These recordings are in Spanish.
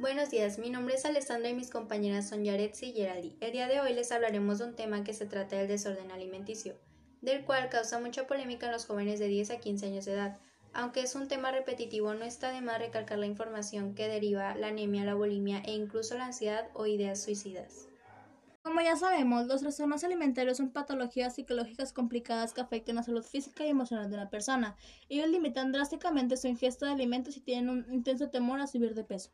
Buenos días, mi nombre es Alessandra y mis compañeras son Yaretsi y Geraldi. El día de hoy les hablaremos de un tema que se trata del desorden alimenticio, del cual causa mucha polémica en los jóvenes de 10 a 15 años de edad. Aunque es un tema repetitivo, no está de más recalcar la información que deriva la anemia, la bulimia e incluso la ansiedad o ideas suicidas. Como ya sabemos, los trastornos alimentarios son patologías psicológicas complicadas que afectan la salud física y emocional de una persona. Ellos limitan drásticamente su ingesta de alimentos y tienen un intenso temor a subir de peso.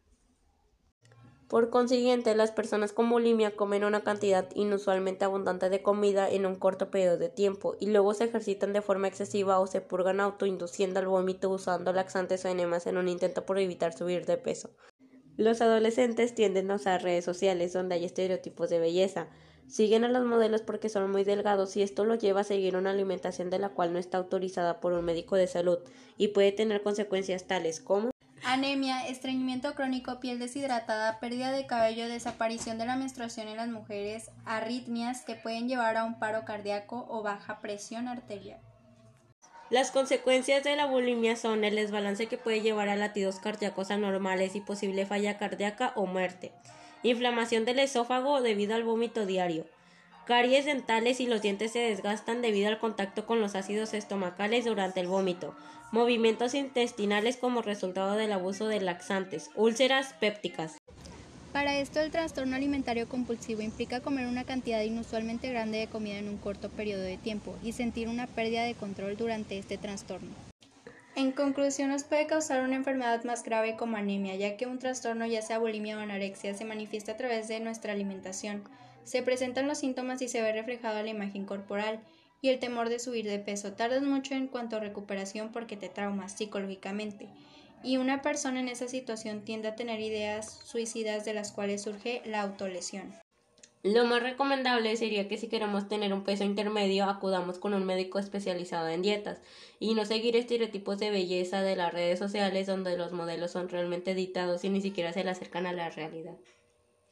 Por consiguiente, las personas con bulimia comen una cantidad inusualmente abundante de comida en un corto periodo de tiempo y luego se ejercitan de forma excesiva o se purgan autoinduciendo al vómito usando laxantes o enemas en un intento por evitar subir de peso. Los adolescentes tienden a usar redes sociales donde hay estereotipos de belleza. Siguen a los modelos porque son muy delgados y esto los lleva a seguir una alimentación de la cual no está autorizada por un médico de salud y puede tener consecuencias tales como Anemia, estreñimiento crónico, piel deshidratada, pérdida de cabello, desaparición de la menstruación en las mujeres, arritmias que pueden llevar a un paro cardíaco o baja presión arterial. Las consecuencias de la bulimia son el desbalance que puede llevar a latidos cardíacos anormales y posible falla cardíaca o muerte, inflamación del esófago debido al vómito diario, caries dentales y los dientes se desgastan debido al contacto con los ácidos estomacales durante el vómito, movimientos intestinales como resultado del abuso de laxantes, úlceras pépticas. Para esto el trastorno alimentario compulsivo implica comer una cantidad inusualmente grande de comida en un corto periodo de tiempo y sentir una pérdida de control durante este trastorno. En conclusión, nos puede causar una enfermedad más grave como anemia, ya que un trastorno, ya sea bulimia o anorexia, se manifiesta a través de nuestra alimentación. Se presentan los síntomas y se ve reflejado la imagen corporal y el temor de subir de peso. Tardas mucho en cuanto a recuperación porque te traumas psicológicamente. Y una persona en esa situación tiende a tener ideas suicidas de las cuales surge la autolesión. Lo más recomendable sería que si queremos tener un peso intermedio acudamos con un médico especializado en dietas y no seguir estereotipos de belleza de las redes sociales donde los modelos son realmente editados y ni siquiera se le acercan a la realidad.